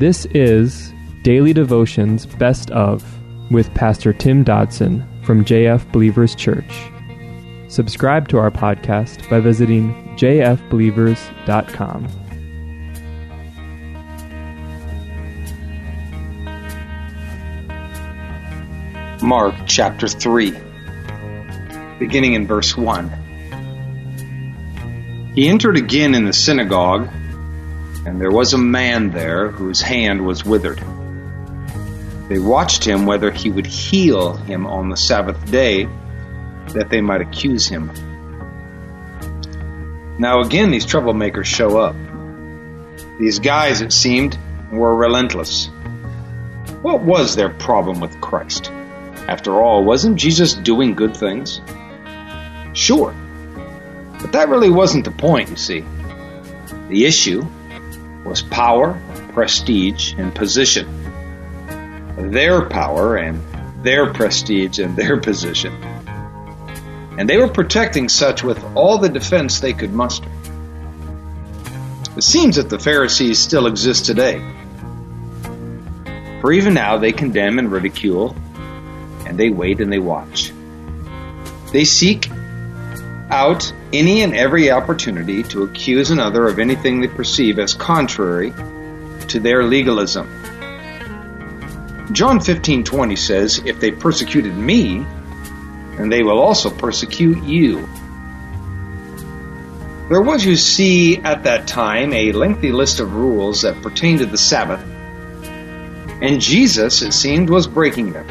This is Daily Devotions Best of with Pastor Tim Dodson from JF Believers Church. Subscribe to our podcast by visiting jfbelievers.com. Mark chapter 3, beginning in verse 1. He entered again in the synagogue, and there was a man there whose hand was withered. They watched him whether he would heal him on the Sabbath day, that they might accuse him. Now again, these troublemakers show up. These guys, it seemed, were relentless. What was their problem with Christ? After all, wasn't Jesus doing good things? Sure. But that really wasn't the point, you see. The issue was power, prestige, and position. Their power and their prestige and their position. And they were protecting such with all the defense they could muster. It seems that the Pharisees still exist today. For even now they condemn and ridicule and they wait and they watch. They seek out any and every opportunity to accuse another of anything they perceive as contrary to their legalism. John 15:20 says, "If they persecuted me, then they will also persecute you." There was, you see, at that time a lengthy list of rules that pertained to the Sabbath, and Jesus, it seemed, was breaking them.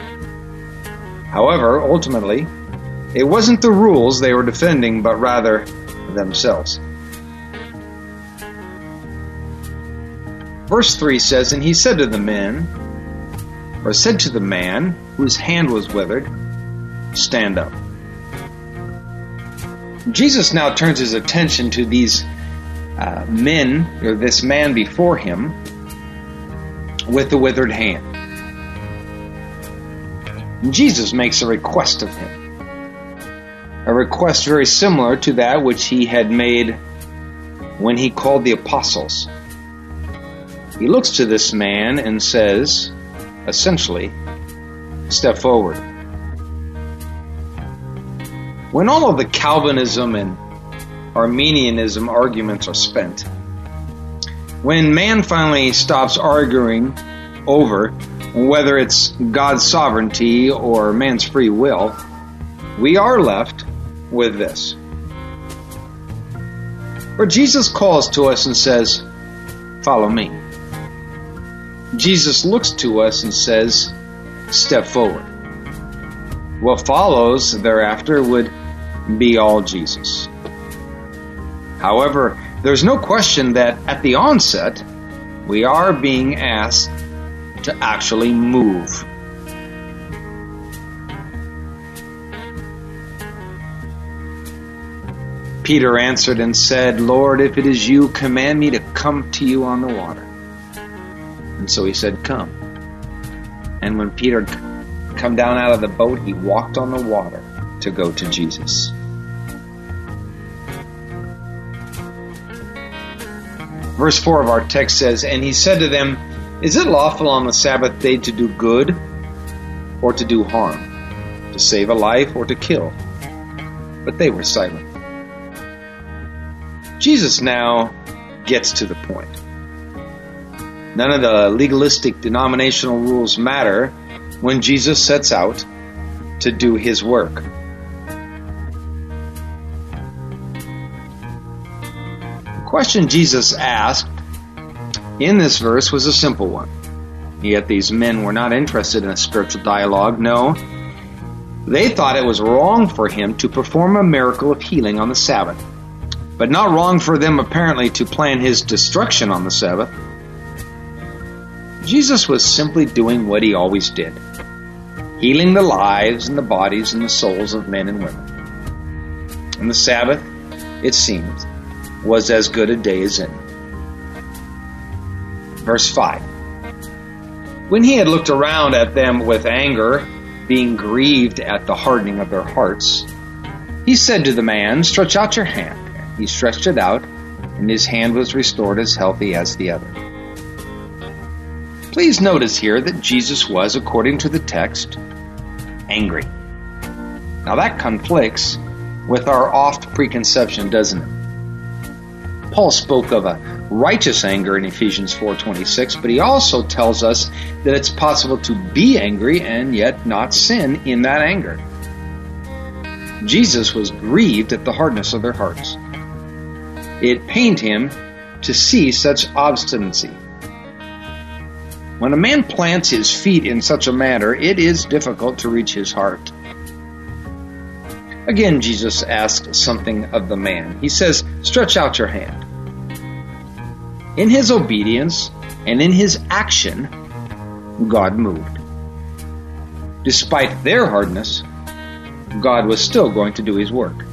However, ultimately, it wasn't the rules they were defending, but rather themselves. Verse 3 says, And he said to the men, or said to the man whose hand was withered, Stand up. Jesus now turns his attention to these uh, men, or this man before him, with the withered hand. Jesus makes a request of him. A request very similar to that which he had made when he called the apostles. He looks to this man and says, essentially, step forward. When all of the Calvinism and Arminianism arguments are spent, when man finally stops arguing over whether it's God's sovereignty or man's free will, we are left with this. Where Jesus calls to us and says, Follow me. Jesus looks to us and says, Step forward. What follows thereafter would be all Jesus. However, there's no question that at the onset, we are being asked to actually move. Peter answered and said, Lord, if it is you, command me to come to you on the water. And so he said, Come. And when Peter come down out of the boat, he walked on the water to go to Jesus. Verse 4 of our text says, And he said to them, Is it lawful on the Sabbath day to do good or to do harm, to save a life or to kill? But they were silent. Jesus now gets to the point. None of the legalistic denominational rules matter when Jesus sets out to do his work. The question Jesus asked in this verse was a simple one. Yet these men were not interested in a spiritual dialogue. No, they thought it was wrong for him to perform a miracle of healing on the Sabbath but not wrong for them apparently to plan his destruction on the Sabbath. Jesus was simply doing what he always did healing the lives and the bodies and the souls of men and women. And the Sabbath, it seems, was as good a day as any. Verse 5 When he had looked around at them with anger, being grieved at the hardening of their hearts, he said to the man, Stretch out your hand. He stretched it out, and his hand was restored as healthy as the other. Please notice here that Jesus was, according to the text, angry. Now that conflicts with our oft preconception, doesn't it? Paul spoke of a righteous anger in Ephesians 4:26, but he also tells us that it's possible to be angry and yet not sin in that anger. Jesus was grieved at the hardness of their hearts. It pained him to see such obstinacy. When a man plants his feet in such a manner, it is difficult to reach his heart. Again, Jesus asked something of the man. He says, Stretch out your hand. In his obedience and in his action, God moved. Despite their hardness, God was still going to do his work.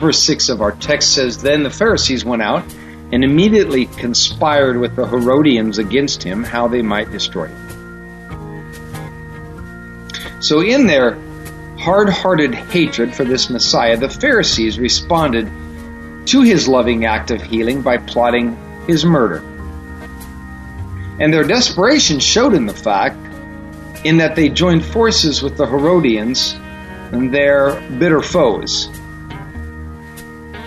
Verse 6 of our text says Then the Pharisees went out and immediately conspired with the Herodians against him, how they might destroy him. So, in their hard hearted hatred for this Messiah, the Pharisees responded to his loving act of healing by plotting his murder. And their desperation showed in the fact in that they joined forces with the Herodians and their bitter foes.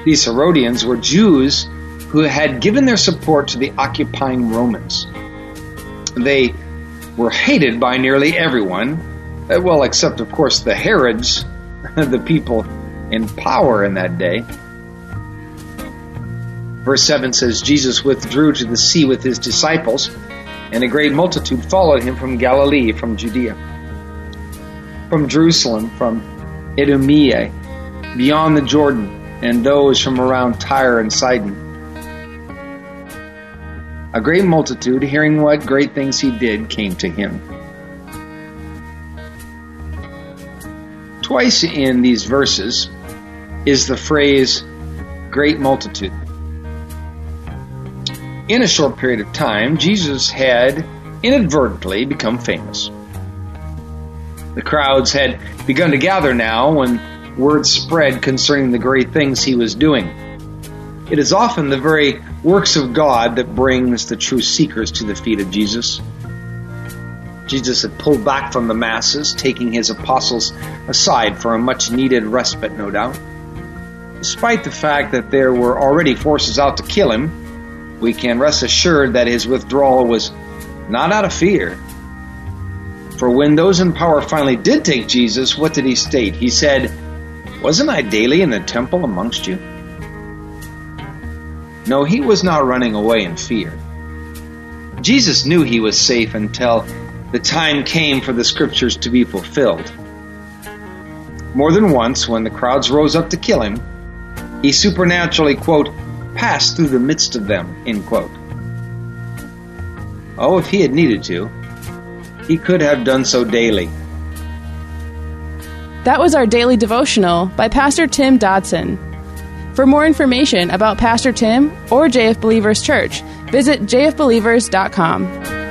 These Herodians were Jews who had given their support to the occupying Romans. They were hated by nearly everyone, uh, well, except, of course, the Herods, the people in power in that day. Verse 7 says Jesus withdrew to the sea with his disciples, and a great multitude followed him from Galilee, from Judea, from Jerusalem, from Idumea, beyond the Jordan, and those from around Tyre and Sidon a great multitude, hearing what great things he did, came to him. Twice in these verses is the phrase great multitude. In a short period of time, Jesus had inadvertently become famous. The crowds had begun to gather now when word spread concerning the great things he was doing. It is often the very works of God that brings the true seekers to the feet of Jesus. Jesus had pulled back from the masses, taking his apostles aside for a much needed respite, no doubt. Despite the fact that there were already forces out to kill him, we can rest assured that his withdrawal was not out of fear. For when those in power finally did take Jesus, what did he state? He said, Wasn't I daily in the temple amongst you? No, he was not running away in fear. Jesus knew he was safe until the time came for the scriptures to be fulfilled. More than once, when the crowds rose up to kill him, he supernaturally, quote, passed through the midst of them, end quote. Oh, if he had needed to, he could have done so daily. That was our daily devotional by Pastor Tim Dodson. For more information about Pastor Tim or JF Believers Church, visit jfbelievers.com.